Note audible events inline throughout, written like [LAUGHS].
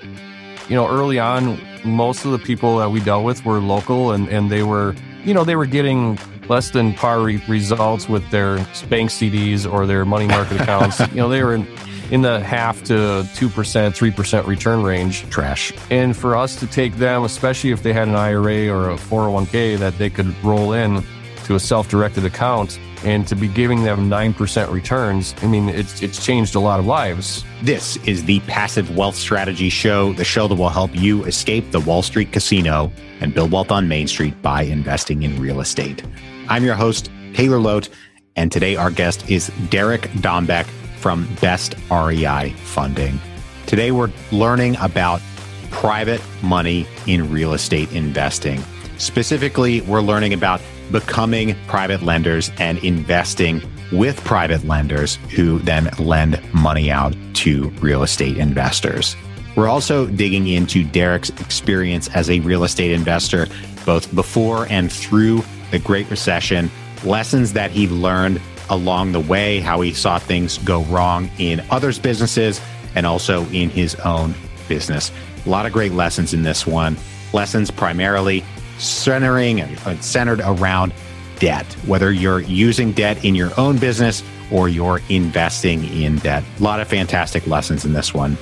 You know, early on, most of the people that we dealt with were local and, and they were, you know, they were getting less than par re- results with their bank CDs or their money market [LAUGHS] accounts. you know, they were in, in the half to 2%, 3% return range. Trash. And for us to take them, especially if they had an IRA or a 401k that they could roll in to a self directed account and to be giving them 9% returns, I mean, it's, it's changed a lot of lives. This is the Passive Wealth Strategy Show, the show that will help you escape the Wall Street casino and build wealth on Main Street by investing in real estate. I'm your host, Taylor Loht, and today our guest is Derek Dombeck from Best REI Funding. Today we're learning about private money in real estate investing. Specifically, we're learning about becoming private lenders and investing with private lenders who then lend money out to real estate investors. We're also digging into Derek's experience as a real estate investor, both before and through the Great Recession, lessons that he learned along the way, how he saw things go wrong in others' businesses and also in his own business. A lot of great lessons in this one. Lessons primarily centering and uh, centered around debt, whether you're using debt in your own business or you're investing in debt. A lot of fantastic lessons in this one,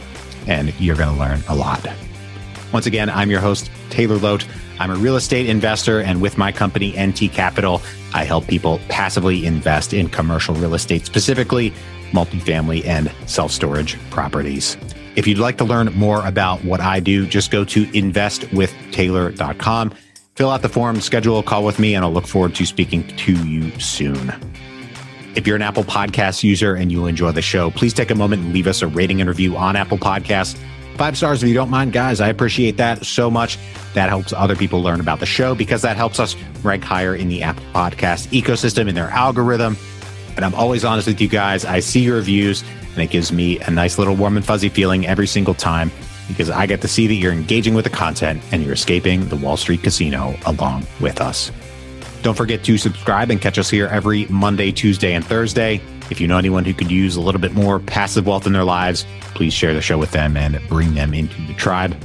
and you're going to learn a lot. Once again, I'm your host, Taylor Loht. I'm a real estate investor, and with my company, NT Capital, I help people passively invest in commercial real estate, specifically multifamily and self storage properties. If you'd like to learn more about what I do, just go to investwithtaylor.com, fill out the form, schedule a call with me, and I'll look forward to speaking to you soon. If you're an Apple Podcast user and you enjoy the show, please take a moment and leave us a rating and review on Apple Podcasts. Five stars if you don't mind, guys. I appreciate that so much. That helps other people learn about the show because that helps us rank higher in the Apple Podcast ecosystem in their algorithm. And I'm always honest with you guys. I see your reviews and it gives me a nice little warm and fuzzy feeling every single time because I get to see that you're engaging with the content and you're escaping the Wall Street casino along with us. Don't forget to subscribe and catch us here every Monday, Tuesday, and Thursday. If you know anyone who could use a little bit more passive wealth in their lives, please share the show with them and bring them into the tribe.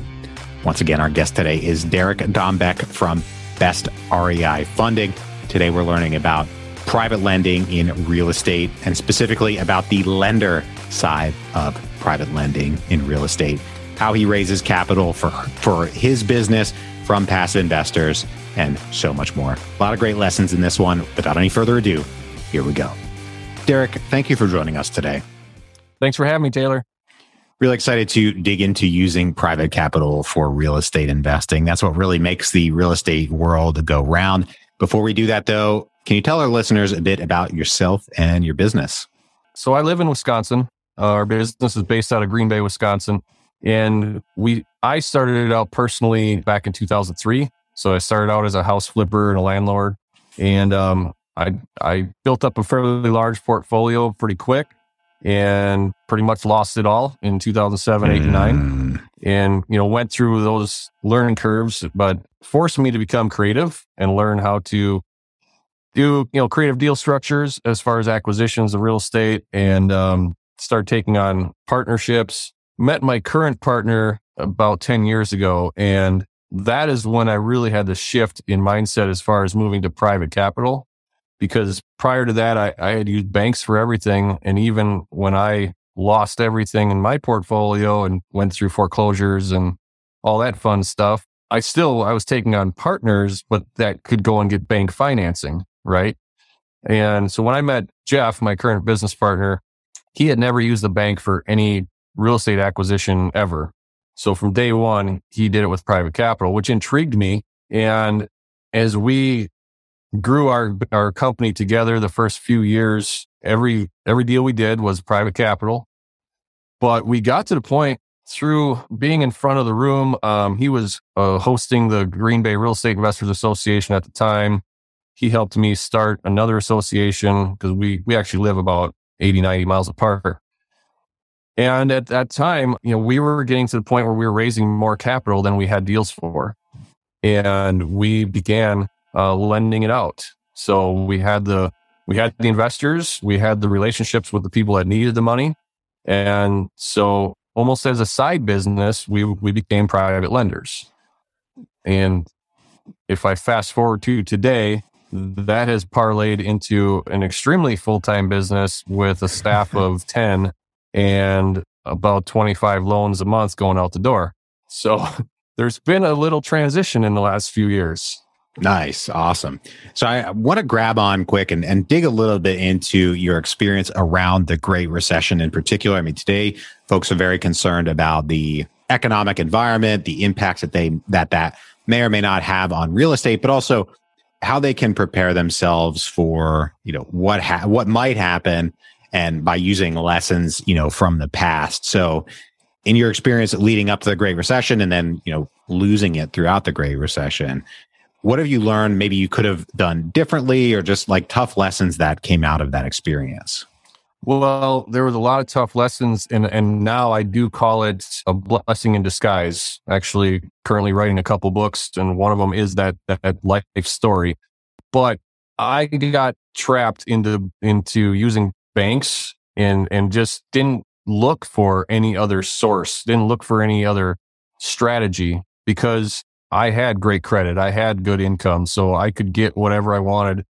Once again, our guest today is Derek Dombeck from Best REI Funding. Today, we're learning about private lending in real estate and specifically about the lender side of private lending in real estate, how he raises capital for, for his business from passive investors, and so much more. A lot of great lessons in this one. Without any further ado, here we go. Derek, thank you for joining us today. Thanks for having me, Taylor. Really excited to dig into using private capital for real estate investing. That's what really makes the real estate world go round. Before we do that, though, can you tell our listeners a bit about yourself and your business? So I live in Wisconsin. Uh, our business is based out of Green Bay, Wisconsin, and we I started it out personally back in 2003. So I started out as a house flipper and a landlord, and um, I I built up a fairly large portfolio pretty quick and pretty much lost it all in 2007, mm. 8, and 9. And, you know, went through those learning curves, but forced me to become creative and learn how to do, you know, creative deal structures as far as acquisitions of real estate and um, start taking on partnerships. Met my current partner about 10 years ago. And that is when I really had the shift in mindset as far as moving to private capital because prior to that, I, I had used banks for everything. And even when I lost everything in my portfolio and went through foreclosures and all that fun stuff, I still, I was taking on partners, but that could go and get bank financing. Right. And so when I met Jeff, my current business partner, he had never used the bank for any real estate acquisition ever. So from day one, he did it with private capital, which intrigued me. And as we grew our our company together the first few years every every deal we did was private capital but we got to the point through being in front of the room um, he was uh, hosting the green bay real estate investors association at the time he helped me start another association because we we actually live about 80 90 miles apart and at that time you know we were getting to the point where we were raising more capital than we had deals for and we began uh, lending it out. So we had the we had the investors, we had the relationships with the people that needed the money, and so almost as a side business, we we became private lenders. And if I fast forward to today, that has parlayed into an extremely full-time business with a staff of 10 and about 25 loans a month going out the door. So [LAUGHS] there's been a little transition in the last few years. Nice. Awesome. So I want to grab on quick and, and dig a little bit into your experience around the Great Recession in particular. I mean, today folks are very concerned about the economic environment, the impacts that they, that that may or may not have on real estate, but also how they can prepare themselves for, you know, what, ha- what might happen and by using lessons, you know, from the past. So in your experience leading up to the Great Recession and then, you know, losing it throughout the Great Recession, what have you learned maybe you could have done differently or just like tough lessons that came out of that experience? Well, there was a lot of tough lessons, and and now I do call it a blessing in disguise. Actually, currently writing a couple books, and one of them is that that life story. But I got trapped into into using banks and and just didn't look for any other source, didn't look for any other strategy because I had great credit, I had good income, so I could get whatever I wanted.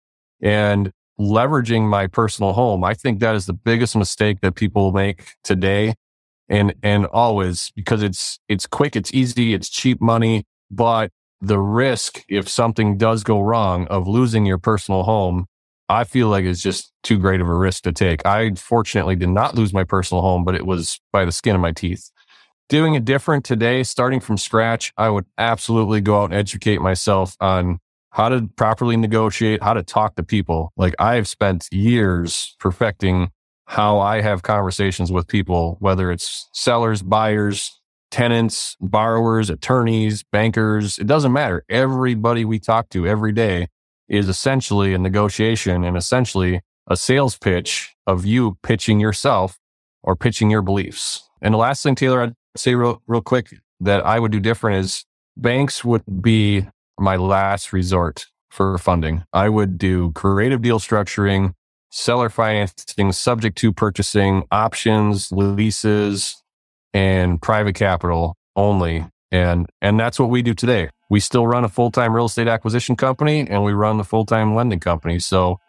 And leveraging my personal home. I think that is the biggest mistake that people make today and and always because it's it's quick, it's easy, it's cheap money, but the risk if something does go wrong of losing your personal home, I feel like it's just too great of a risk to take. I fortunately did not lose my personal home, but it was by the skin of my teeth. Doing it different today, starting from scratch, I would absolutely go out and educate myself on how to properly negotiate, how to talk to people. Like I've spent years perfecting how I have conversations with people, whether it's sellers, buyers, tenants, borrowers, attorneys, bankers, it doesn't matter. Everybody we talk to every day is essentially a negotiation and essentially a sales pitch of you pitching yourself or pitching your beliefs. And the last thing, Taylor, I'd say real, real quick that I would do different is banks would be my last resort for funding. I would do creative deal structuring, seller financing, subject to purchasing, options, leases, and private capital only. And and that's what we do today. We still run a full-time real estate acquisition company and we run the full-time lending company. So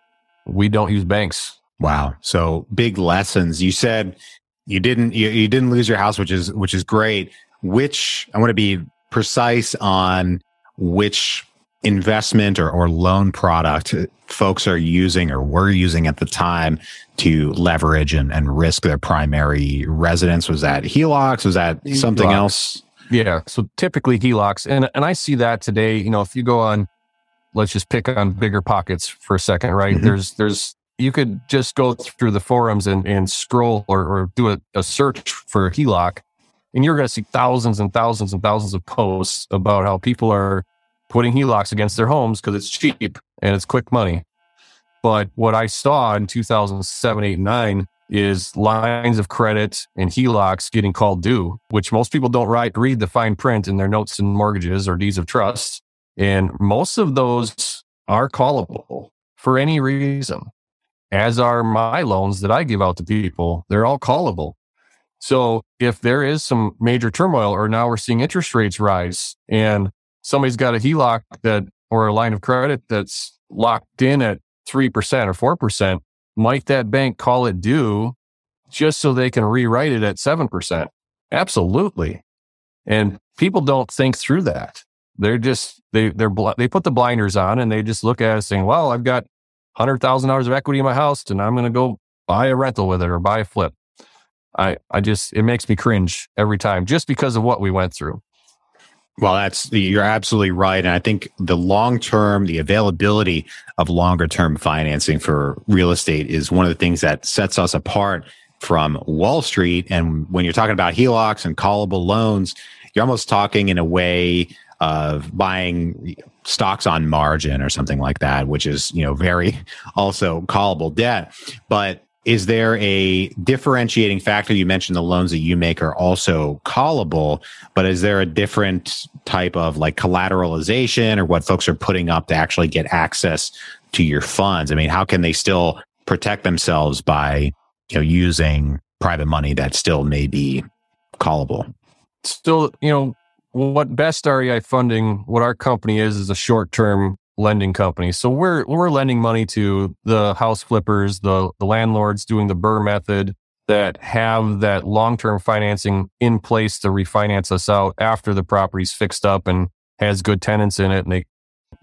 we don't use banks. Wow. So big lessons. You said you didn't you, you didn't lose your house, which is which is great. Which I want to be precise on which investment or, or loan product folks are using or were using at the time to leverage and, and risk their primary residence? Was that HELOCs? Was that something else? Yeah. So typically HELOCs. And, and I see that today, you know, if you go on, let's just pick on bigger pockets for a second, right? Mm-hmm. There's, there's, you could just go through the forums and, and scroll or, or do a, a search for a HELOC and you're going to see thousands and thousands and thousands of posts about how people are putting HELOCs against their homes because it's cheap and it's quick money. But what I saw in 2007, 8, 9 is lines of credit and HELOCs getting called due, which most people don't write, read the fine print in their notes and mortgages or deeds of trust. And most of those are callable for any reason, as are my loans that I give out to people. They're all callable. So if there is some major turmoil or now we're seeing interest rates rise and somebody's got a HELOC that or a line of credit that's locked in at 3% or 4%, might that bank call it due just so they can rewrite it at 7%? Absolutely. And people don't think through that. They're just, they, they're, they put the blinders on and they just look at it saying, well, I've got $100,000 of equity in my house and I'm going to go buy a rental with it or buy a flip. I, I just, it makes me cringe every time just because of what we went through. Well, that's you're absolutely right. And I think the long term, the availability of longer term financing for real estate is one of the things that sets us apart from Wall Street. And when you're talking about HELOCs and callable loans, you're almost talking in a way of buying stocks on margin or something like that, which is, you know, very [LAUGHS] also callable debt. But is there a differentiating factor? You mentioned the loans that you make are also callable, but is there a different type of like collateralization or what folks are putting up to actually get access to your funds? I mean, how can they still protect themselves by, you know, using private money that still may be callable. Still, you know, what best REI funding, what our company is, is a short term lending company. So we're we're lending money to the house flippers, the the landlords doing the BRRRR method that have that long term financing in place to refinance us out after the property's fixed up and has good tenants in it. And they,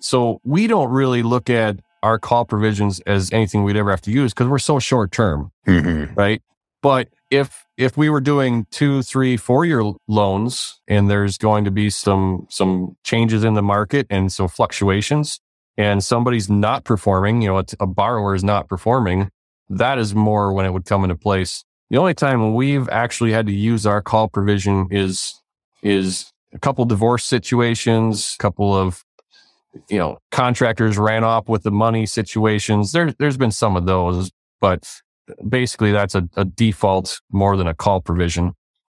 so we don't really look at our call provisions as anything we'd ever have to use because we're so short term, mm-hmm. right? But if if we were doing two, three, four year loans, and there's going to be some some changes in the market and some fluctuations, and somebody's not performing, you know, a, a borrower is not performing, that is more when it would come into place. The only time we've actually had to use our call provision is is a couple divorce situations, a couple of you know contractors ran off with the money situations. There, there's been some of those, but basically that's a, a default more than a call provision.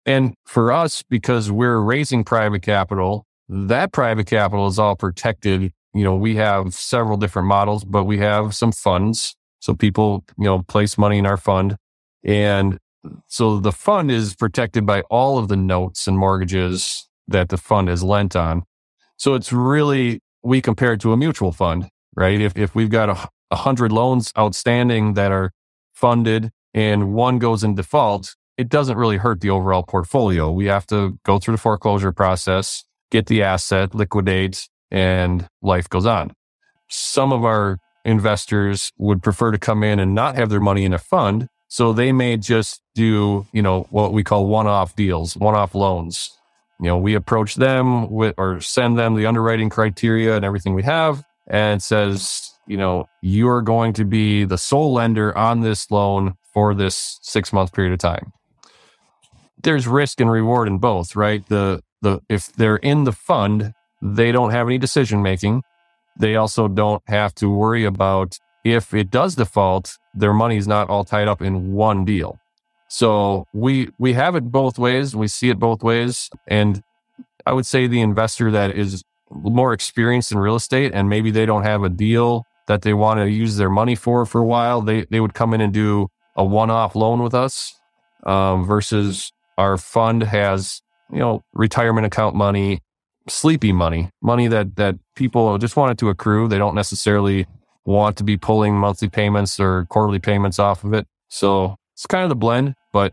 And for us, because we're raising private capital, that private capital is all protected. You know, we have several different models, but we have some funds. So people, you know, place money in our fund. And so the fund is protected by all of the notes and mortgages that the fund has lent on. So it's really, we compare it to a mutual fund, right? If, if we've got a, a hundred loans outstanding that are funded and one goes in default, it doesn't really hurt the overall portfolio. We have to go through the foreclosure process, get the asset, liquidate, and life goes on. Some of our investors would prefer to come in and not have their money in a fund. So they may just do, you know, what we call one off deals, one off loans. You know, we approach them with or send them the underwriting criteria and everything we have and it says, you know, you're going to be the sole lender on this loan for this six month period of time. There's risk and reward in both, right? The the if they're in the fund, they don't have any decision making. They also don't have to worry about if it does default, their money is not all tied up in one deal. So we we have it both ways. We see it both ways, and I would say the investor that is more experienced in real estate and maybe they don't have a deal that they want to use their money for for a while, they they would come in and do a one-off loan with us um, versus our fund has you know retirement account money, sleepy money, money that that people just want it to accrue. They don't necessarily want to be pulling monthly payments or quarterly payments off of it. So it's kind of the blend, but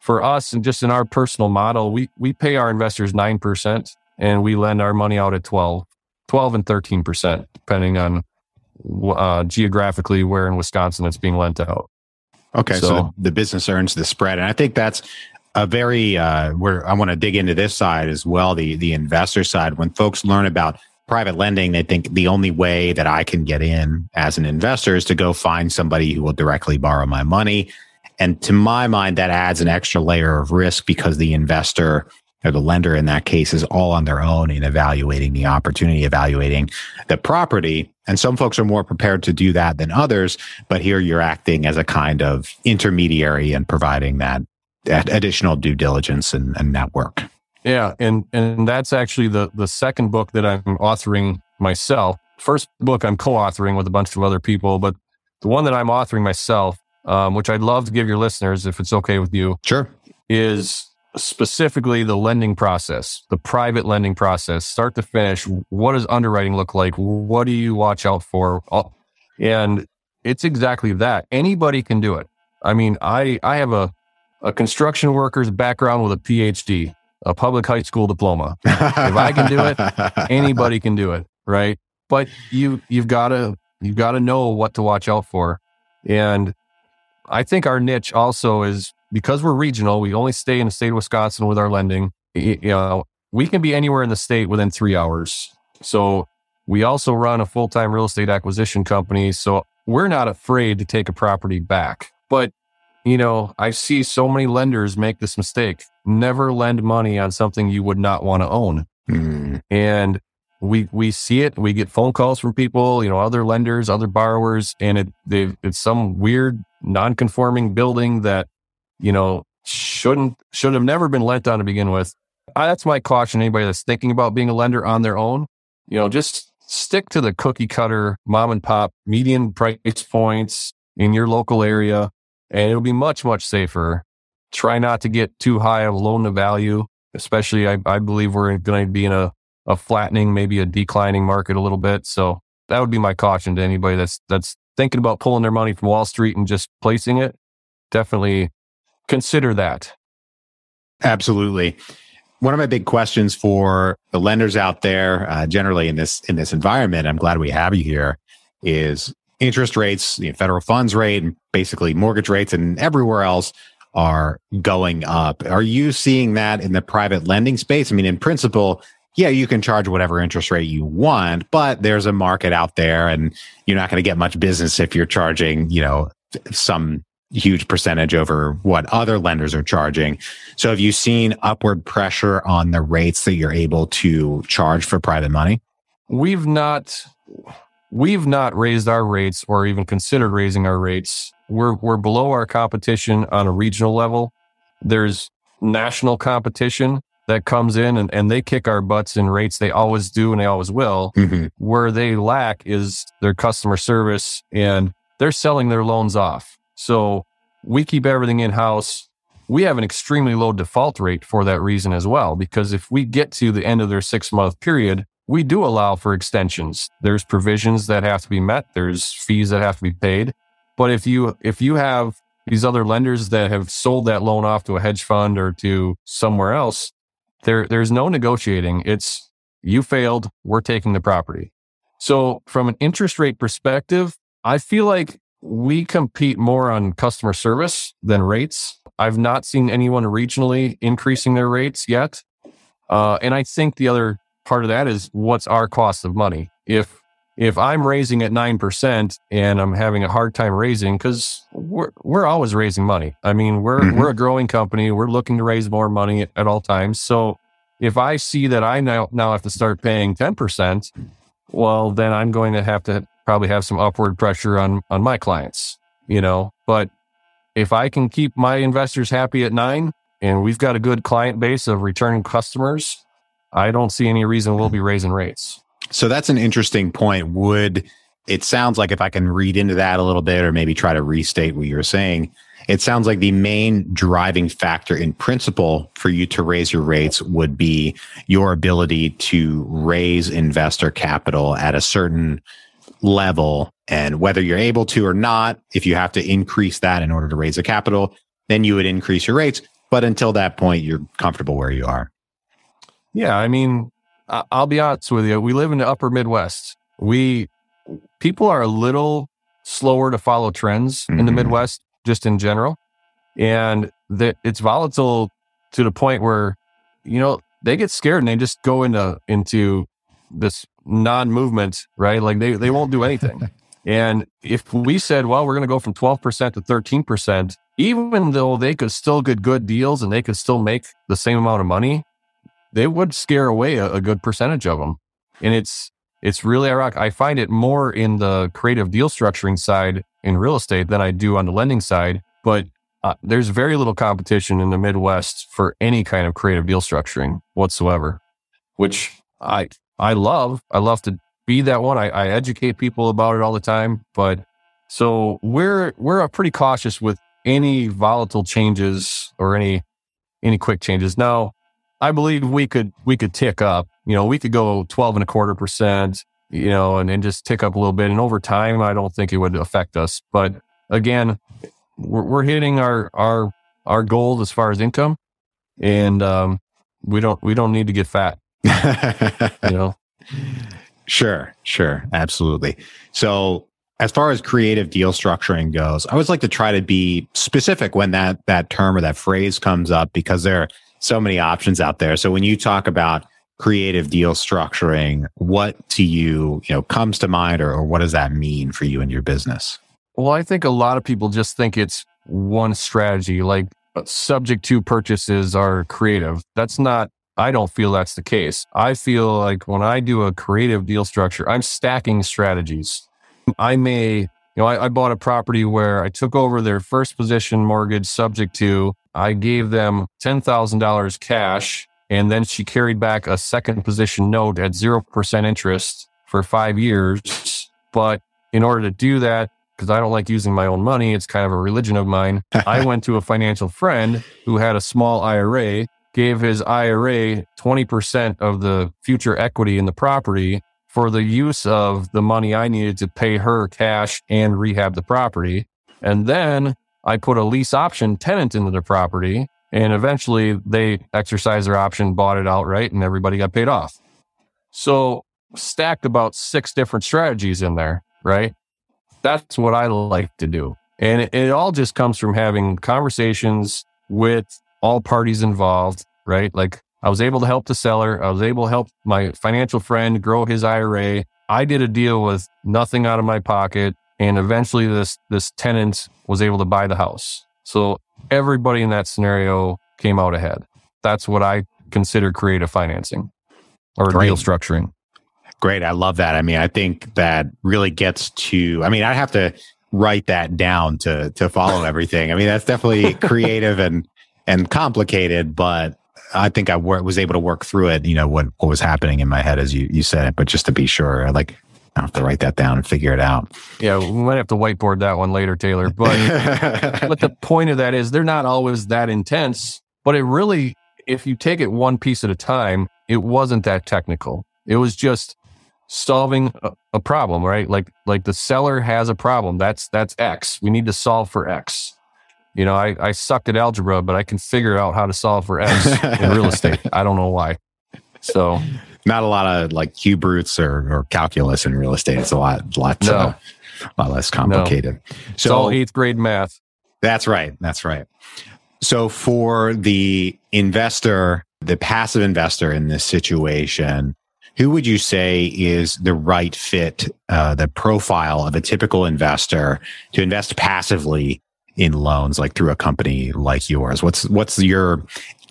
for us and just in our personal model, we we pay our investors nine percent and we lend our money out at 12, 12 and 13%, depending on uh, geographically where in Wisconsin it's being lent out. Okay, so, so, the business earns the spread, and I think that's a very uh, where I want to dig into this side as well, the the investor side. When folks learn about private lending, they think the only way that I can get in as an investor is to go find somebody who will directly borrow my money. And to my mind, that adds an extra layer of risk because the investor or the lender in that case is all on their own in evaluating the opportunity, evaluating the property. And some folks are more prepared to do that than others. But here you're acting as a kind of intermediary and providing that, additional due diligence and, and network. Yeah. And, and that's actually the, the second book that I'm authoring myself. First book I'm co-authoring with a bunch of other people, but the one that I'm authoring myself, um, which I'd love to give your listeners, if it's okay with you. Sure. Is specifically the lending process, the private lending process, start to finish. What does underwriting look like? What do you watch out for? And it's exactly that. Anybody can do it. I mean, I, I have a, a construction worker's background with a PhD, a public high school diploma. if I can do it, [LAUGHS] anybody can do it. Right. But you, you've got to, you've got to know what to watch out for. And I think our niche also is because we're regional, we only stay in the state of Wisconsin with our lending. You know, we can be anywhere in the state within three hours. So we also run a full time real estate acquisition company. So we're not afraid to take a property back. But, you know, I see so many lenders make this mistake. Never lend money on something you would not want to own. Mm. And we we see it. We get phone calls from people, you know, other lenders, other borrowers, and it they it's some weird non-conforming building that you know, shouldn't should have never been lent on to begin with. I, that's my caution. Anybody that's thinking about being a lender on their own, you know, just stick to the cookie cutter mom and pop median price points in your local area, and it'll be much much safer try not to get too high of loan to value, especially I, I believe we're going to be in a, a flattening, maybe a declining market a little bit. So that would be my caution to anybody that's, that's thinking about pulling their money from Wall Street and just placing it. Definitely consider that. Absolutely. One of my big questions for the lenders out there, uh, generally in this in this environment, I'm glad we have you here, is interest rates, the federal funds rate, basically mortgage rates, and everywhere else are going up. Are you seeing that in the private lending space? I mean, in principle, yeah, you can charge whatever interest rate you want, but there's a market out there, and you're not going to get much business if you're charging, you know, some huge percentage over what other lenders are charging. So have you seen upward pressure on the rates that you're able to charge for private money? We've not we've not raised our rates or even considered raising our rates. We're we're below our competition on a regional level. There's national competition that comes in and, and they kick our butts in rates. They always do and they always will. Mm-hmm. Where they lack is their customer service and they're selling their loans off. So we keep everything in house. We have an extremely low default rate for that reason as well, because if we get to the end of their six month period, we do allow for extensions. There's provisions that have to be met. There's fees that have to be paid. But if you, if you have these other lenders that have sold that loan off to a hedge fund or to somewhere else, there, there's no negotiating. It's you failed. We're taking the property. So from an interest rate perspective, I feel like we compete more on customer service than rates. I've not seen anyone regionally increasing their rates yet. Uh, and I think the other part of that is what's our cost of money? If if I'm raising at nine percent and I'm having a hard time raising because we're we're always raising money. I mean, we're mm-hmm. we're a growing company. We're looking to raise more money at, at all times. So if I see that I now now have to start paying ten percent, well, then I'm going to have to probably have some upward pressure on on my clients, you know. But if I can keep my investors happy at nine and we've got a good client base of returning customers, I don't see any reason we'll be raising rates. So that's an interesting point. Would it sounds like if I can read into that a little bit or maybe try to restate what you're saying, it sounds like the main driving factor in principle for you to raise your rates would be your ability to raise investor capital at a certain level. And whether you're able to or not, if you have to increase that in order to raise the capital, then you would increase your rates. But until that point, you're comfortable where you are. Yeah. I mean, I'll be honest with you. We live in the upper Midwest. We, people are a little slower to follow trends mm-hmm. in the mm-hmm. Midwest, just in general. And that it's volatile to the point where, you know, they get scared and they just go into, into this non-movement, right? Like they, they won't do anything. [LAUGHS] and if we said, well, we're going to go from 12% to 13%, even though they could still get good deals and they could still make the same amount of money, they would scare away a, a good percentage of them. And it's, it's really ironic. I find it more in the creative deal structuring side in real estate than I do on the lending side. But uh, there's very little competition in the Midwest for any kind of creative deal structuring whatsoever, which I I love. I love to be that one. I, I educate people about it all the time. But so we're we're pretty cautious with any volatile changes or any any quick changes. Now, I believe we could we could tick up. You know, we could go twelve and a quarter percent. You know, and, and just tick up a little bit. And over time, I don't think it would affect us. But again, we're, we're hitting our our our goal as far as income, and um, we don't we don't need to get fat [LAUGHS] you know? Sure, sure. Absolutely. So as far as creative deal structuring goes, I always like to try to be specific when that that term or that phrase comes up because there so many options out there. So when you talk about creative deal structuring, what to you, you know, comes to mind or, or what does that mean for you and your business? Well, I think a lot of people just think it's one strategy, like uh, subject to purchases are creative. That's not I don't feel that's the case. I feel like when I do a creative deal structure, I'm stacking strategies. I may, you know, I, I, bought a property where I took over their first position mortgage subject to, I gave them $10,000 cash, and then she carried back a second position note at 0% interest for five years. But in order to do that, because I don't like using my own money. It's kind of a religion of mine. [LAUGHS] I went to a financial friend who had a small IRA, gave his IRA 20% of the future equity in the property for the use of the money I needed to pay her cash and rehab the property. And then I put a lease option tenant into the property. And eventually they exercised their option, bought it outright, and everybody got paid off. So stacked about six different strategies in there, right? That's what I like to do. And it, it all just comes from having conversations with all parties involved, right? Like I was able to help the seller. I was able to help my financial friend grow his IRA. I did a deal with nothing out of my pocket. And eventually this, this tenant was able to buy the house. So everybody in that scenario came out ahead. That's what I consider creative financing or Great. deal structuring. Great. I love that. I mean, I think that really gets to, I mean, I have to write that down to, to follow [LAUGHS] everything. I mean, that's definitely creative and, and complicated, but I think I wor- was able to work through it, you know, what, what was happening in my head as you, you said it, but just to be sure, like, I have to write that down and figure it out. Yeah, we might have to whiteboard that one later, Taylor. But [LAUGHS] but the point of that is they're not always that intense. But it really, if you take it one piece at a time, it wasn't that technical. It was just solving a, a problem, right? Like like the seller has a problem. That's that's X. We need to solve for X. You know, I, I sucked at algebra, but I can figure out how to solve for X in real [LAUGHS] estate. I don't know why. So not a lot of like cube roots or, or calculus in real estate. It's a lot, lot, No. uh, a lot less complicated. it's all eighth grade math. That's right. That's right. So for the investor, the passive investor in this situation, who would you say is the right fit, uh, the profile of a typical investor to invest passively in loans, like through a company like yours? What's what's your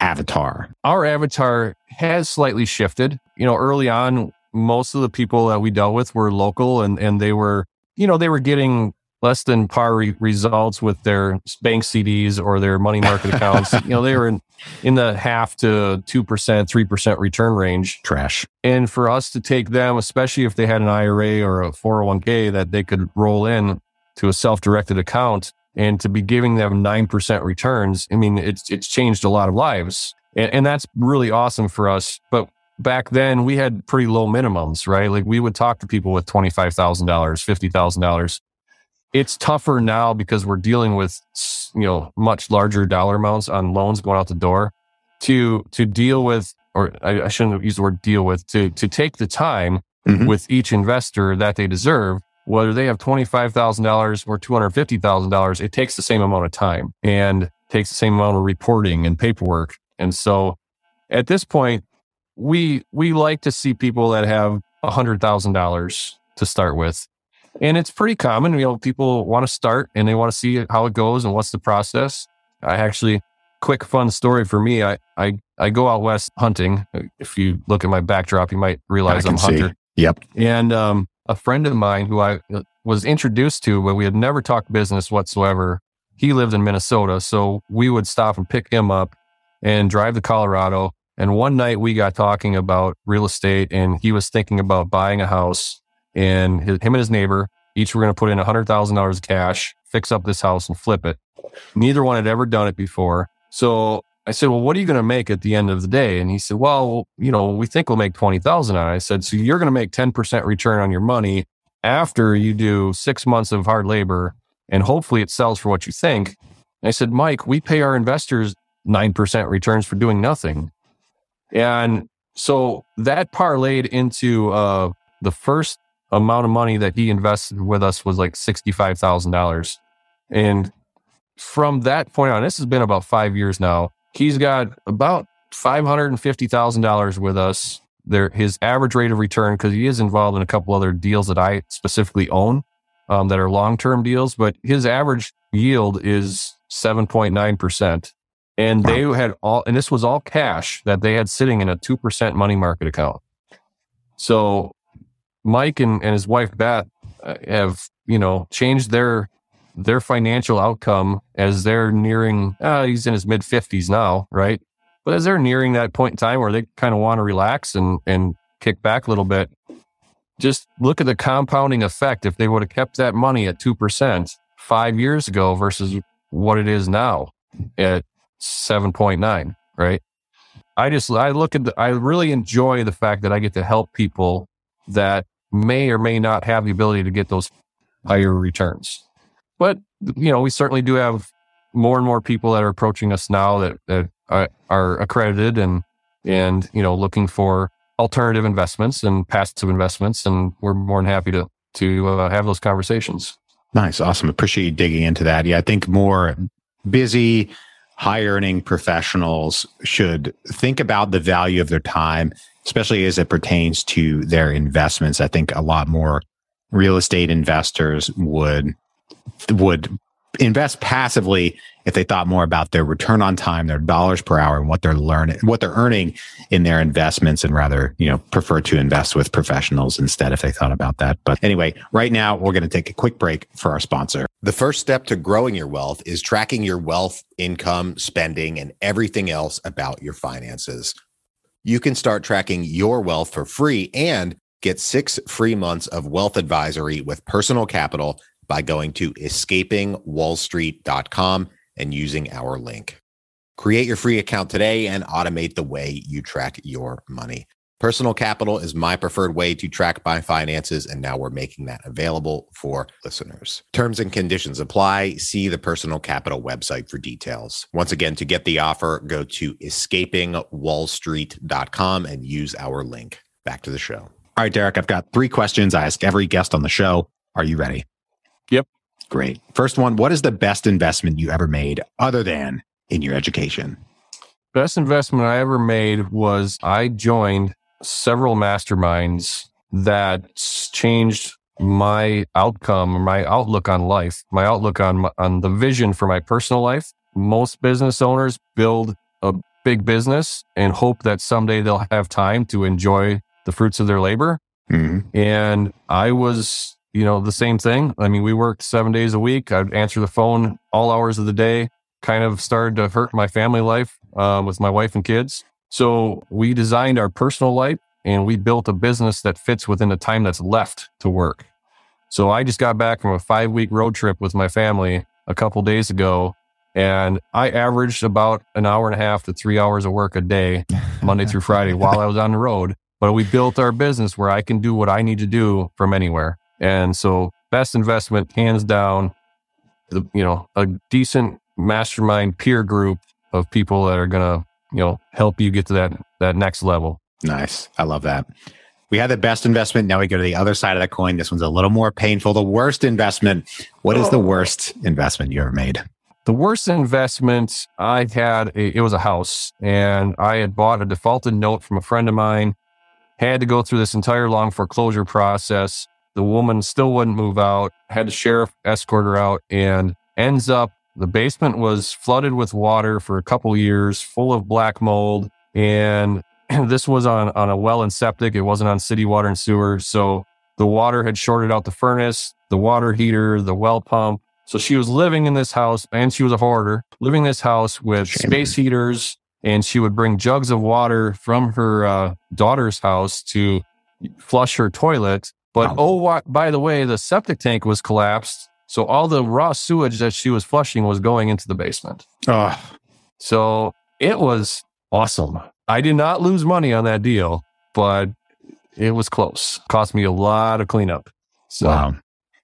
avatar? our avatar has slightly shifted. You know, early on, most of the people that we dealt with were local and, and they were, you know, they were getting less than par re- results with their bank CDs or their money market [LAUGHS] accounts. you know, they were in, in the half to 2%, 3% return range. Trash. And for us to take them, especially if they had an IRA or a 401k that they could roll in to a self directed account and to be giving them 9% returns, I mean, it's, it's changed a lot of lives. And, and that's really awesome for us. But back then we had pretty low minimums, right? Like we would talk to people with $25,000, $50,000. It's tougher now because we're dealing with, you know, much larger dollar amounts on loans going out the door to, to deal with, or I, I shouldn't use the word deal with, to, to take the time Mhm. with each investor that they deserve, whether they have $25,000 or $250,000, it takes the same amount of time and takes the same amount of reporting and paperwork. And so at this point, we, we like to see people that have a $100,000 to start with. And it's pretty common, you know, people want to start and they want to see how it goes and what's the process. I actually, quick fun story for me. I, I, I go out west hunting. If you look at my backdrop, you might realize I'm a see. hunter. Yep. And um, a friend of mine who I uh, was introduced to, but we had never talked business whatsoever. He lived in Minnesota. So we would stop and pick him up and drive to Colorado. And one night we got talking about real estate and he was thinking about buying a house and his, him and his neighbor each were going to put in $100,000 cash, fix up this house and flip it. Neither one had ever done it before. So I said, well, what are you going to make at the end of the day? And he said, well, you know, we think we'll make 20,000 on. I said, so you're going to make 10% return on your money after you do six months of hard labor and hopefully it sells for what you think. And I said, Mike, we pay our investors 9% returns for doing nothing. And so that parlayed into uh, the first amount of money that he invested with us was like $65,000. And from that point on, this has been about five years now. He's got about $550,000 with us. There, his average rate of return, because he is involved in a couple other deals that I specifically own um, that are long term deals, but his average yield is 7.9%. And they had all, and this was all cash that they had sitting in a 2% money market account. So Mike and, and his wife Beth uh, have, you know, changed their their financial outcome as they're nearing uh, he's in his mid 50s now, right? But as they're nearing that point in time where they kind of want to relax and and kick back a little bit, just look at the compounding effect. If they would have kept that money at 2% five years ago versus what it is now at 7.9, right? I just, I look at the, I really enjoy the fact that I get to help people that may or may not have the ability to get those higher returns. But, you know, we certainly do have more and more people that are approaching us now that, that are accredited and, and, you know, looking for alternative investments and passive investments. And we're more than happy to, to uh, have those conversations. Nice. Awesome. Appreciate you digging into that. Yeah. I think more busy, high earning professionals should think about the value of their time, especially as it pertains to their investments. I think a lot more real estate investors would would invest passively if they thought more about their return on time, their dollars per hour, and what they're learning, what they're earning in their investments, and rather, you know, prefer to invest with professionals instead if they thought about that. But anyway, right now we're going to take a quick break for our sponsor. The first step to growing your wealth is tracking your wealth, income, spending, and everything else about your finances. You can start tracking your wealth for free and get six free months of wealth advisory with personal capital by going to escapingwallstreet.com and using our link. Create your free account today and automate the way you track your money. Personal Capital is my preferred way to track my finances, and now we're making that available for listeners. Terms and conditions apply. See the Personal Capital website for details. Once again, to get the offer, go to escapingwallstreet.com and use our link. Back to the show. All right, Derek, I've got three questions I ask every guest on the show. Are you ready? Yep. Great. First one What is the best investment you ever made other than in your education? Best investment I ever made was I joined several masterminds that changed my outcome, my outlook on life, my outlook on on the vision for my personal life. Most business owners build a big business and hope that someday they'll have time to enjoy the fruits of their labor. Mm-hmm. And I was you know, the same thing. I mean, we worked seven days a week. I'd answer the phone all hours of the day. Kind of started to hurt my family life uh, with my wife and kids. So we designed our personal life and we built a business that fits within the time that's left to work. So I just got back from a five week road trip with my family a couple days ago. And I averaged about an hour and a half to three hours of work a day, [LAUGHS] Monday through Friday, while I was on the road. But we built our business where I can do what I need to do from anywhere. And so, best investment, hands down, the, you know, a decent mastermind peer group of people that are going to, you know, help you get to that that next level. Nice. I love that. We had the best investment. Now we go to the other side of the coin. This one's a little more painful. The worst investment. What is the oh. worst investment you ever made? The worst investment I had, it was a house, and I had bought a defaulted note from a friend of mine. Had to go through this entire long foreclosure process. The woman still wouldn't move out, had the sheriff escort her out, and ends up the basement was flooded with water for a couple years, full of black mold. And [CLEARS THROAT] this was on, on a well and septic. It wasn't on city water and sewer. So the water had shorted out the furnace, the water heater, the well pump. So she was living in this house and she was a hoarder, living in this house with Shame. space heaters. And she would bring jugs of water from her uh, daughter's house to flush her toilet. But oh, by the way, the septic tank was collapsed. So all the raw sewage that she was flushing was going into the basement. Oh. So it was awesome. I did not lose money on that deal, but it was close. Cost me a lot of cleanup. So. Wow.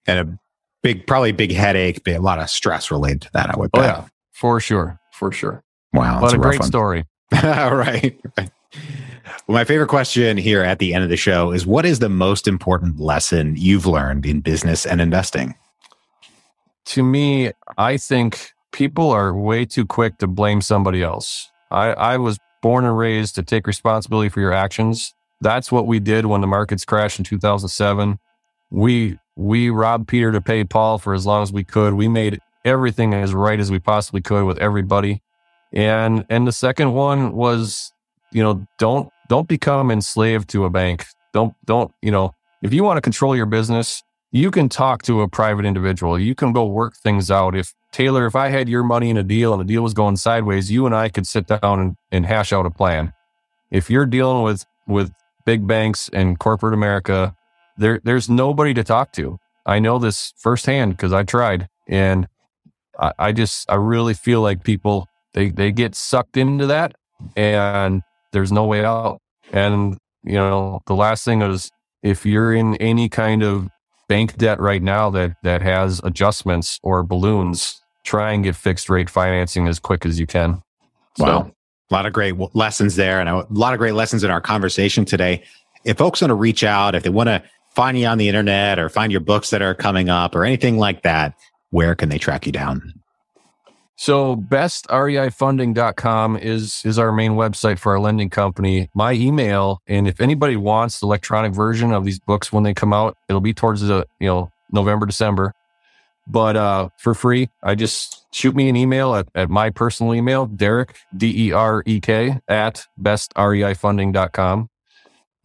And a big, probably big headache, a lot of stress related to that, I would oh, bet. Oh, yeah, for sure. For sure. Wow. What a, a great one. story. All [LAUGHS] right. Well, my favorite question here at the end of the show is what is the most important lesson you've learned in business and investing? To me, I think people are way too quick to blame somebody else. I, I was born and raised to take responsibility for your actions. That's what we did when the markets crashed in 2007. We we robbed Peter to pay Paul for as long as we could. We made everything as right as we possibly could with everybody. And and the second one was, you know, don't don't become enslaved to a bank. Don't, don't, you know, if you want to control your business, you can talk to a private individual. You can go work things out. If Taylor, if I had your money in a deal and the deal was going sideways, you and I could sit down and, and hash out a plan. If you're dealing with, with big banks and corporate America, there there's nobody to talk to. I know this firsthand because I tried, and I, I just I really feel like people they they get sucked into that, and there's no way out. And you know, the last thing is if you're in any kind of bank debt right now that that has adjustments or balloons, try and get fixed rate financing as quick as you can. Wow. a lot of great lessons there and a lot of great lessons in our conversation today. If folks want to reach out, if they want to find you on the internet or find your books that are coming up or anything like that, where can they track you down? So bestreifunding.com is is our main website for our lending company. My email, and if anybody wants the electronic version of these books when they come out, it'll be towards the you know November, December. But uh, for free, I just shoot me an email at, at my personal email, Derek, D E R E K, at bestreifunding.com.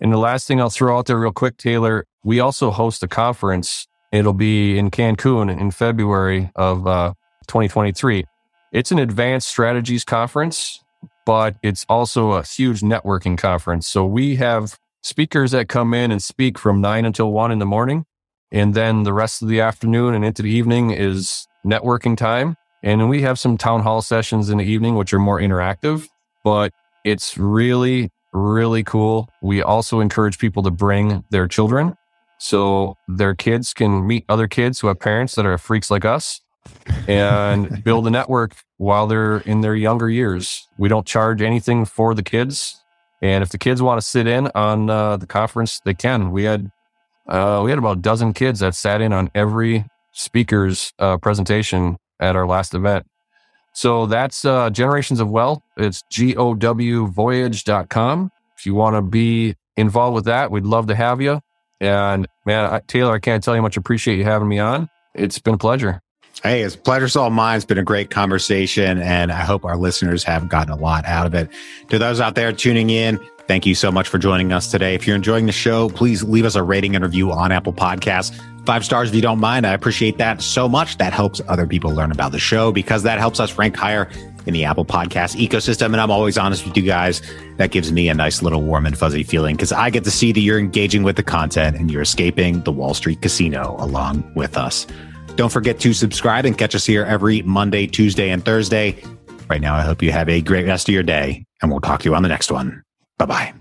And the last thing I'll throw out there real quick, Taylor, we also host a conference. It'll be in Cancun in February of uh, 2023. It's an advanced strategies conference, but it's also a huge networking conference. So we have speakers that come in and speak from nine until one in the morning. And then the rest of the afternoon and into the evening is networking time. And we have some town hall sessions in the evening, which are more interactive, but it's really, really cool. We also encourage people to bring their children so their kids can meet other kids who have parents that are freaks like us and build a network while they're in their younger years. We don't charge anything for the kids. And if the kids want to sit in on uh, the conference, they can. We had uh, we had about a dozen kids that sat in on every speaker's uh, presentation at our last event. So that's uh, Generations of Wealth. It's gowvoyage.com. If you want to be involved with that, we'd love to have you. And man, I, Taylor, I can't tell you how much appreciate you having me on. It's been a pleasure. Hey, it's pleasure's all mine. It's been a great conversation, and I hope our listeners have gotten a lot out of it. To those out there tuning in, thank you so much for joining us today. If you're enjoying the show, please leave us a rating and review on Apple Podcasts. Five stars if you don't mind. I appreciate that so much. That helps other people learn about the show because that helps us rank higher in the Apple Podcast ecosystem. And I'm always honest with you guys. That gives me a nice little warm and fuzzy feeling because I get to see that you're engaging with the content and you're escaping the Wall Street casino along with us. Don't forget to subscribe and catch us here every Monday, Tuesday, and Thursday. Right now, I hope you have a great rest of your day, and we'll talk to you on the next one. Bye bye.